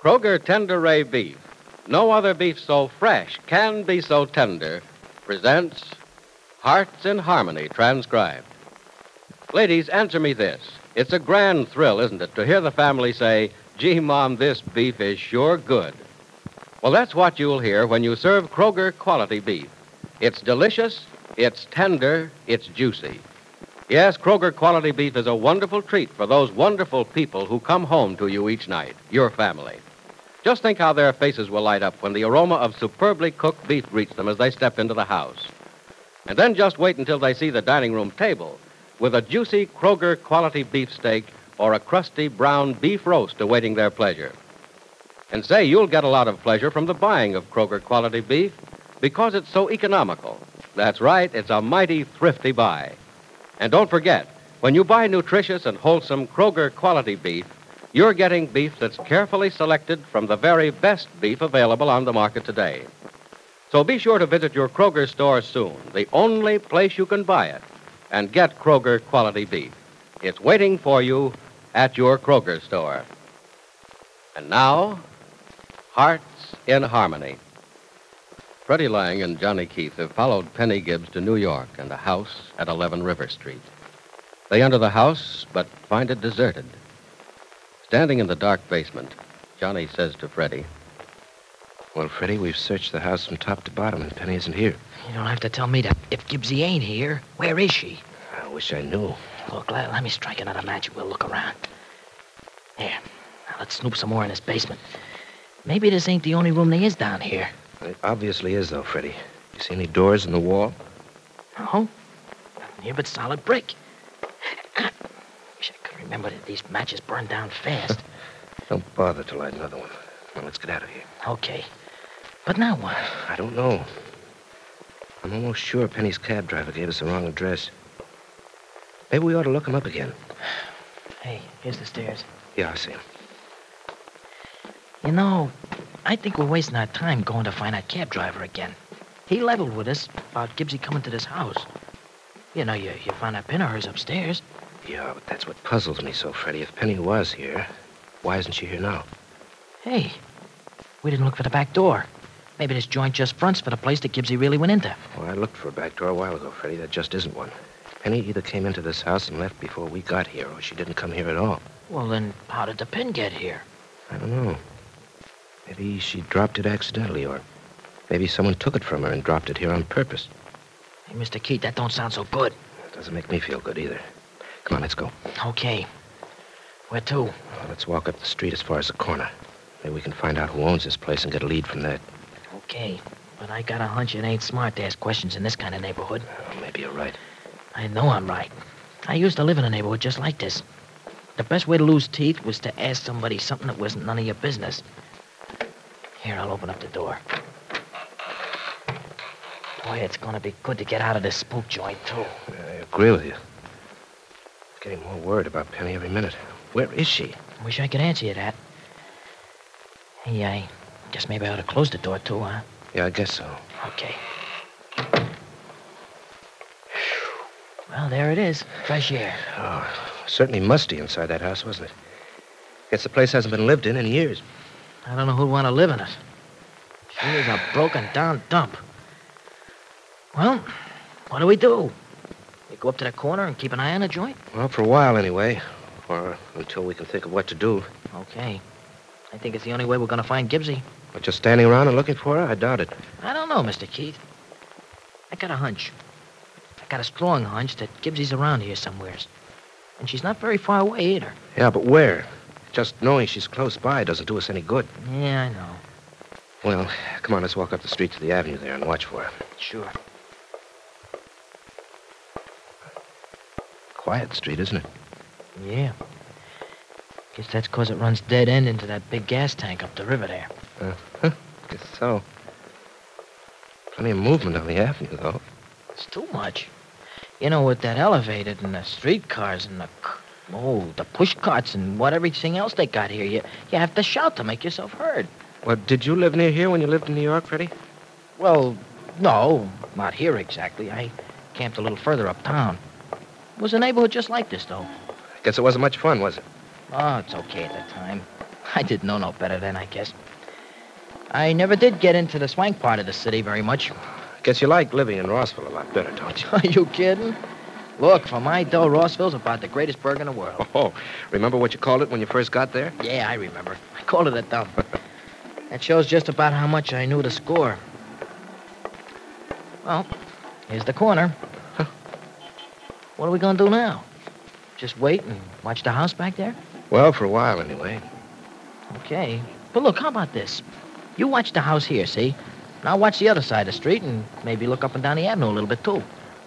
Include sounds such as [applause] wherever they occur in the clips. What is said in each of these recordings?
Kroger Tenderay Beef. No other beef so fresh can be so tender. Presents Hearts in Harmony, transcribed. Ladies, answer me this. It's a grand thrill, isn't it, to hear the family say, Gee, Mom, this beef is sure good. Well, that's what you'll hear when you serve Kroger quality beef. It's delicious, it's tender, it's juicy. Yes, Kroger quality beef is a wonderful treat for those wonderful people who come home to you each night, your family. Just think how their faces will light up when the aroma of superbly cooked beef greets them as they step into the house. And then just wait until they see the dining room table with a juicy Kroger quality beefsteak or a crusty brown beef roast awaiting their pleasure. And say, you'll get a lot of pleasure from the buying of Kroger quality beef because it's so economical. That's right, it's a mighty thrifty buy. And don't forget, when you buy nutritious and wholesome Kroger quality beef, you're getting beef that's carefully selected from the very best beef available on the market today. So be sure to visit your Kroger store soon, the only place you can buy it, and get Kroger quality beef. It's waiting for you at your Kroger store. And now, Hearts in Harmony. Freddie Lang and Johnny Keith have followed Penny Gibbs to New York and a house at 11 River Street. They enter the house, but find it deserted. Standing in the dark basement, Johnny says to Freddie, Well, Freddie, we've searched the house from top to bottom, and Penny isn't here. You don't have to tell me that if Gibbsy ain't here, where is she? I wish I knew. Look, let, let me strike another match and we'll look around. Here, now let's snoop some more in this basement. Maybe this ain't the only room there is down here. It obviously is, though, Freddie. You see any doors in the wall? No, nothing here but solid brick. Wish I could remember that these matches burn down fast. [laughs] Don't bother to light another one. Now, let's get out of here. Okay. But now what? I don't know. I'm almost sure Penny's cab driver gave us the wrong address. Maybe we ought to look him up again. [sighs] Hey, here's the stairs. Yeah, I see him. You know, I think we're wasting our time going to find that cab driver again. He leveled with us about Gibbsy coming to this house. You know, you, you found that pin of hers upstairs. Yeah, but that's what puzzles me so, Freddie. If Penny was here, why isn't she here now? Hey, we didn't look for the back door. Maybe this joint just fronts for the place that Gibbsy really went into. Well, I looked for a back door a while ago, Freddie. That just isn't one. Penny either came into this house and left before we got here, or she didn't come here at all. Well, then how did the pin get here? I don't know. Maybe she dropped it accidentally, or maybe someone took it from her and dropped it here on purpose. Hey, Mr. Keith, that don't sound so good. It doesn't make me feel good either. Come on, let's go. Okay. Where to? Well, let's walk up the street as far as the corner. Maybe we can find out who owns this place and get a lead from that. Okay. But I got a hunch it ain't smart to ask questions in this kind of neighborhood. Well, maybe you're right. I know I'm right. I used to live in a neighborhood just like this. The best way to lose teeth was to ask somebody something that wasn't none of your business. Here, I'll open up the door. Boy, it's gonna be good to get out of this spook joint, too. I agree with you. Getting more worried about Penny every minute. Where is she? Wish I could answer you that. Hey, I guess maybe I ought to close the door, too, huh? Yeah, I guess so. Okay. Well, there it is. Fresh air. Oh, certainly musty inside that house, wasn't it? Guess the place hasn't been lived in in years. I don't know who'd want to live in it. She is a broken down dump. Well, what do we do? We go up to that corner and keep an eye on the joint? Well, for a while anyway. Or until we can think of what to do. Okay. I think it's the only way we're going to find Gibbsy. But just standing around and looking for her? I doubt it. I don't know, Mr. Keith. I got a hunch. I got a strong hunch that Gibbsy's around here somewheres. And she's not very far away either. Yeah, but where? Just knowing she's close by doesn't do us any good. Yeah, I know. Well, come on, let's walk up the street to the avenue there and watch for her. Sure. Quiet street, isn't it? Yeah. Guess that's 'cause it runs dead end into that big gas tank up the river there. Uh, huh. Guess so. Plenty of movement on the avenue, though. It's too much. You know, with that elevated and the streetcars and the oh, the push carts and what everything else they got here, you you have to shout to make yourself heard. Well, did you live near here when you lived in New York, Freddie? Well, no, not here exactly. I camped a little further uptown. It was a neighborhood just like this, though. I Guess it wasn't much fun, was it? Oh, it's okay at the time. I didn't know no better then, I guess. I never did get into the swank part of the city very much. Guess you like living in Rossville a lot better, don't you? [laughs] Are you kidding? Look, for my dough, Rossville's about the greatest burg in the world. Oh, remember what you called it when you first got there? Yeah, I remember. I called it a dump. that shows just about how much I knew to score. Well, here's the corner. What are we gonna do now? Just wait and watch the house back there? Well, for a while, anyway. Okay. But look, how about this? You watch the house here, see? And I'll watch the other side of the street and maybe look up and down the avenue a little bit, too.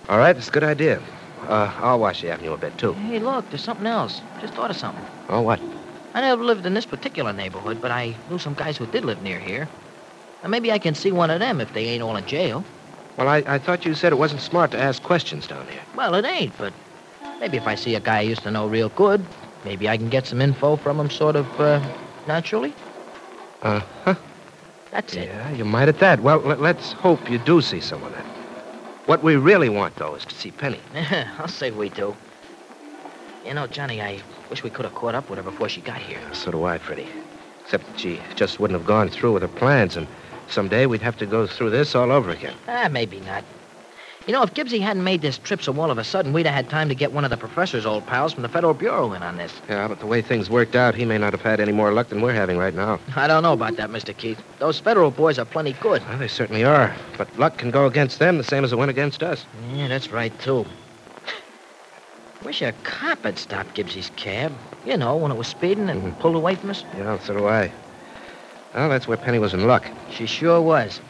All right, that's a good idea. Uh, I'll watch the avenue a bit, too. Hey, look, there's something else. Just thought of something. Oh, what? I never lived in this particular neighborhood, but I knew some guys who did live near here. And maybe I can see one of them if they ain't all in jail. Well, I, I thought you said it wasn't smart to ask questions down here. Well, it ain't, but maybe if I see a guy I used to know real good, maybe I can get some info from him sort of, uh, naturally. Uh-huh. That's it. Yeah, you might at that. Well, let, let's hope you do see someone then. What we really want, though, is to see Penny. [laughs] I'll say we do. You know, Johnny, I wish we could have caught up with her before she got here. So do I, Freddie. Except that she just wouldn't have gone through with her plans, and someday we'd have to go through this all over again. Ah, maybe not. You know, if Gibbsy hadn't made this trip so all of a sudden, we'd have had time to get one of the professor's old pals from the Federal Bureau in on this. Yeah, but the way things worked out, he may not have had any more luck than we're having right now. I don't know about that, Mr. Keith. Those federal boys are plenty good. Well, they certainly are. But luck can go against them the same as it went against us. Yeah, that's right, too. Wish a cop had stopped Gibbsy's cab. You know, when it was speeding and pulled away from us. Yeah, so do I. Well, that's where Penny was in luck. She sure was.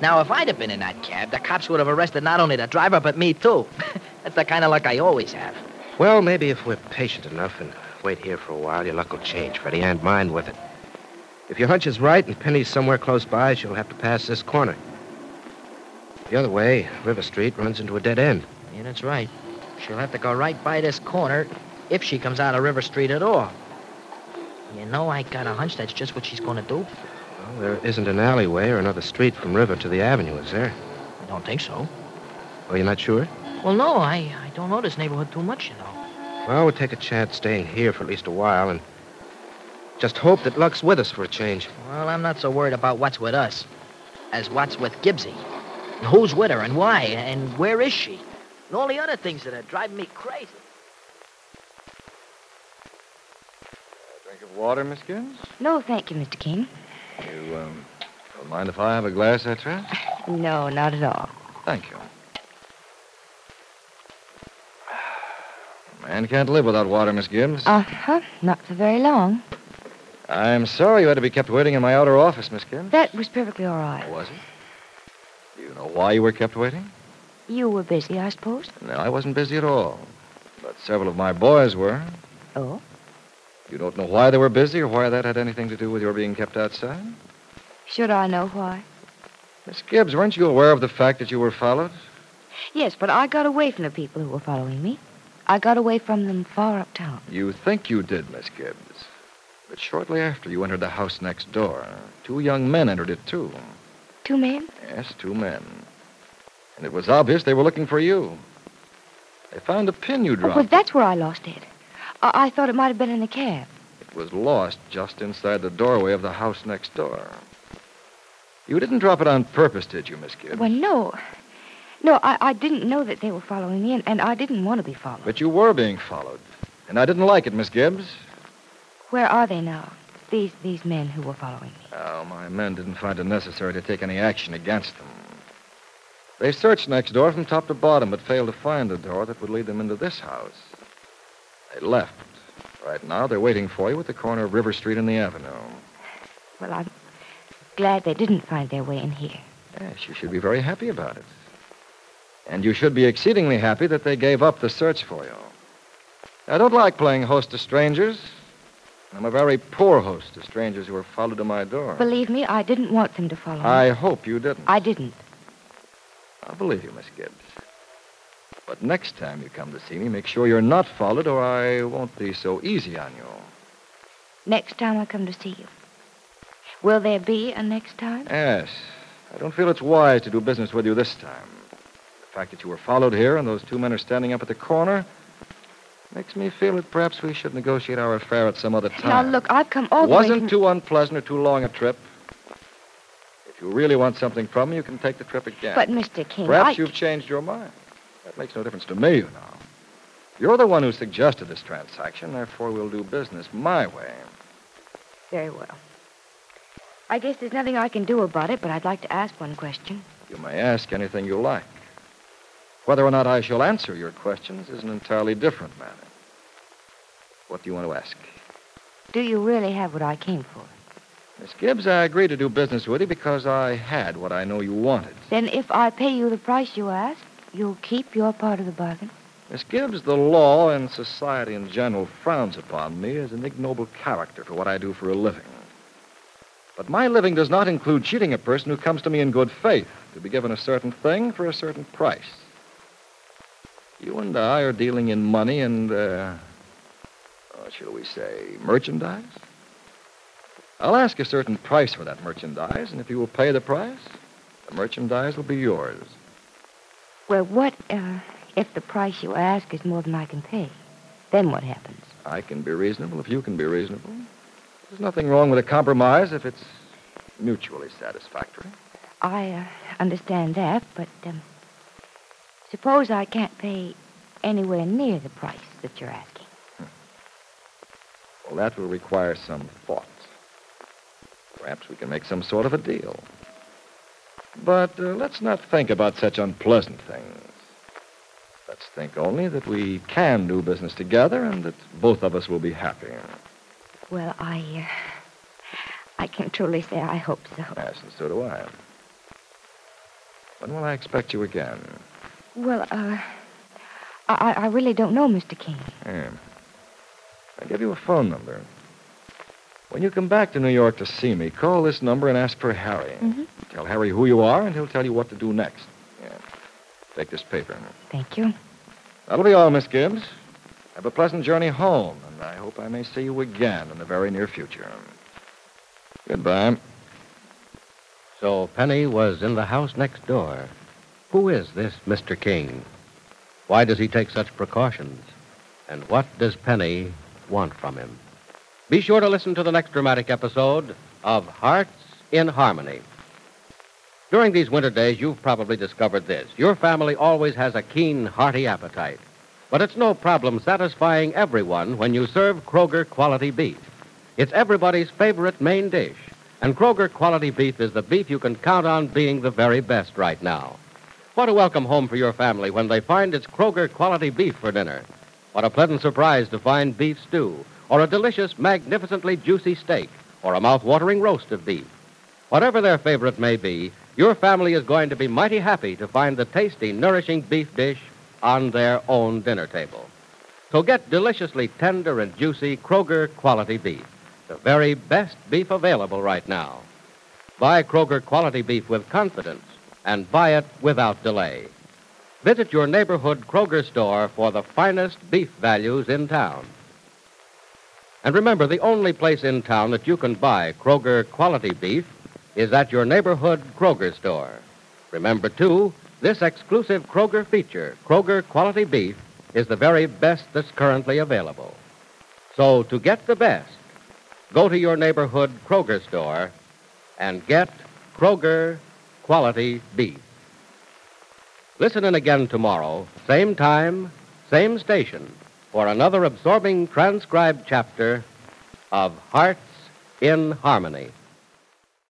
Now, if I'd have been in that cab, the cops would have arrested not only the driver, but me, too. [laughs] That's the kind of luck I always have. Well, maybe if we're patient enough and wait here for a while, your luck will change, Freddie, and mine with it. If your hunch is right and Penny's somewhere close by, she'll have to pass this corner. The other way, River Street runs into a dead end. Yeah, that's right. She'll have to go right by this corner if she comes out of River Street at all. You know, I got a hunch that's just what she's going to do. Well, there isn't an alleyway or another street from River to the avenue, is there? I don't think so. Oh, you're not sure? Well, no, I, I don't know this neighborhood too much, you know. Well, we'll take a chance staying here for at least a while and just hope that luck's with us for a change. Well, I'm not so worried about what's with us as what's with Gibbsy. And who's with her and why and where is she? And all the other things that are driving me crazy. Drink of water, Miss Gibbs? No, thank you, Mr. King. You, um, don't mind if I have a glass, that's right? No, not at all. Thank you. A Man can't live without water, Miss Gibbs. Uh huh. Not for very long. I'm sorry you had to be kept waiting in my outer office, Miss Gibbs. That was perfectly all right. Was it? Do you know why you were kept waiting? You were busy, I suppose. No, I wasn't busy at all. But several of my boys were. Oh? You don't know why they were busy or why that had anything to do with your being kept outside? Should I know why? Miss Gibbs, weren't you aware of the fact that you were followed? Yes, but I got away from the people who were following me. I got away from them far uptown. You think you did, Miss Gibbs. But shortly after you entered the house next door, two young men entered it, too. Two men? Yes, two men. And it was obvious they were looking for you. They found a pin you Oh, dropped. well, that's where I lost it. I, I thought it might have been in the cab. It was lost just inside the doorway of the house next door. You didn't drop it on purpose, did you, Miss Gibbs? Well, no. No, I, I didn't know that they were following me, and, and I didn't want to be followed. But you were being followed. And I didn't like it, Miss Gibbs. Where are they now? These these men who were following me. Oh, my men didn't find it necessary to take any action against them. They searched next door from top to bottom, but failed to find the door that would lead them into this house. They left. Right now, they're waiting for you at the corner of River Street and the Avenue. Well, I'm glad they didn't find their way in here. Yes, you should be very happy about it. And you should be exceedingly happy that they gave up the search for you. I don't like playing host to strangers. I'm a very poor host to strangers who are followed to my door. Believe me, I didn't want them to follow me. I hope you didn't. I didn't. I'll believe you, Miss Gibbs. But next time you come to see me, make sure you're not followed, or I won't be so easy on you. Next time I come to see you. Will there be a next time? Yes. I don't feel it's wise to do business with you this time. The fact that you were followed here and those two men are standing up at the corner makes me feel that perhaps we should negotiate our affair at some other time. Now, look, I've come all the way Wasn't too unpleasant or too long a trip. If you really want something from me, you can take the trip again. But, Mr. King, Perhaps I... you've changed your mind. That makes no difference to me, you know. You're the one who suggested this transaction, therefore we'll do business my way. Very well. I guess there's nothing I can do about it, but I'd like to ask one question. You may ask anything you like. Whether or not I shall answer your questions is an entirely different matter. What do you want to ask? Do you really have what I came for? Miss Gibbs, I agreed to do business with you because I had what I know you wanted. Then if I pay you the price you ask, you'll keep your part of the bargain? Miss Gibbs, the law and society in general frowns upon me as an ignoble character for what I do for a living. But my living does not include cheating a person who comes to me in good faith to be given a certain thing for a certain price. You and I are dealing in money and, uh, what shall we say, merchandise? I'll ask a certain price for that merchandise, and if you will pay the price, the merchandise will be yours. Well, what uh, if the price you ask is more than I can pay? Then what happens? I can be reasonable if you can be reasonable. There's nothing wrong with a compromise if it's mutually satisfactory. I uh, understand that, but um, suppose I can't pay anywhere near the price that you're asking. Well, that will require some thought. Perhaps we can make some sort of a deal. But uh, let's not think about such unpleasant things. Let's think only that we can do business together and that both of us will be happy. Well, I, uh, I can truly say I hope so. Yes, and so do I. When will I expect you again? Well, uh, I, I really don't know, Mr. King. Yeah. I'll give you a phone number. When you come back to New York to see me, call this number and ask for Harry. Mm-hmm. Tell Harry who you are, and he'll tell you what to do next. Yeah. Take this paper. Thank you. That'll be all, Miss Gibbs. Have a pleasant journey home, and I hope I may see you again in the very near future. Goodbye. So Penny was in the house next door. Who is this Mr. King? Why does he take such precautions? And what does Penny want from him? Be sure to listen to the next dramatic episode of Hearts in Harmony. During these winter days, you've probably discovered this. Your family always has a keen, hearty appetite. But it's no problem satisfying everyone when you serve Kroger quality beef. It's everybody's favorite main dish. And Kroger quality beef is the beef you can count on being the very best right now. What a welcome home for your family when they find it's Kroger quality beef for dinner. What a pleasant surprise to find beef stew, or a delicious, magnificently juicy steak, or a mouth-watering roast of beef. Whatever their favorite may be, your family is going to be mighty happy to find the tasty, nourishing beef dish on their own dinner table. So get deliciously tender and juicy Kroger quality beef, the very best beef available right now. Buy Kroger quality beef with confidence and buy it without delay. Visit your neighborhood Kroger store for the finest beef values in town. And remember, the only place in town that you can buy Kroger quality beef is at your neighborhood Kroger store. Remember, too, this exclusive Kroger feature, Kroger quality beef, is the very best that's currently available. So, to get the best, go to your neighborhood Kroger store and get Kroger quality beef. Listen in again tomorrow, same time, same station, for another absorbing transcribed chapter of Hearts in Harmony.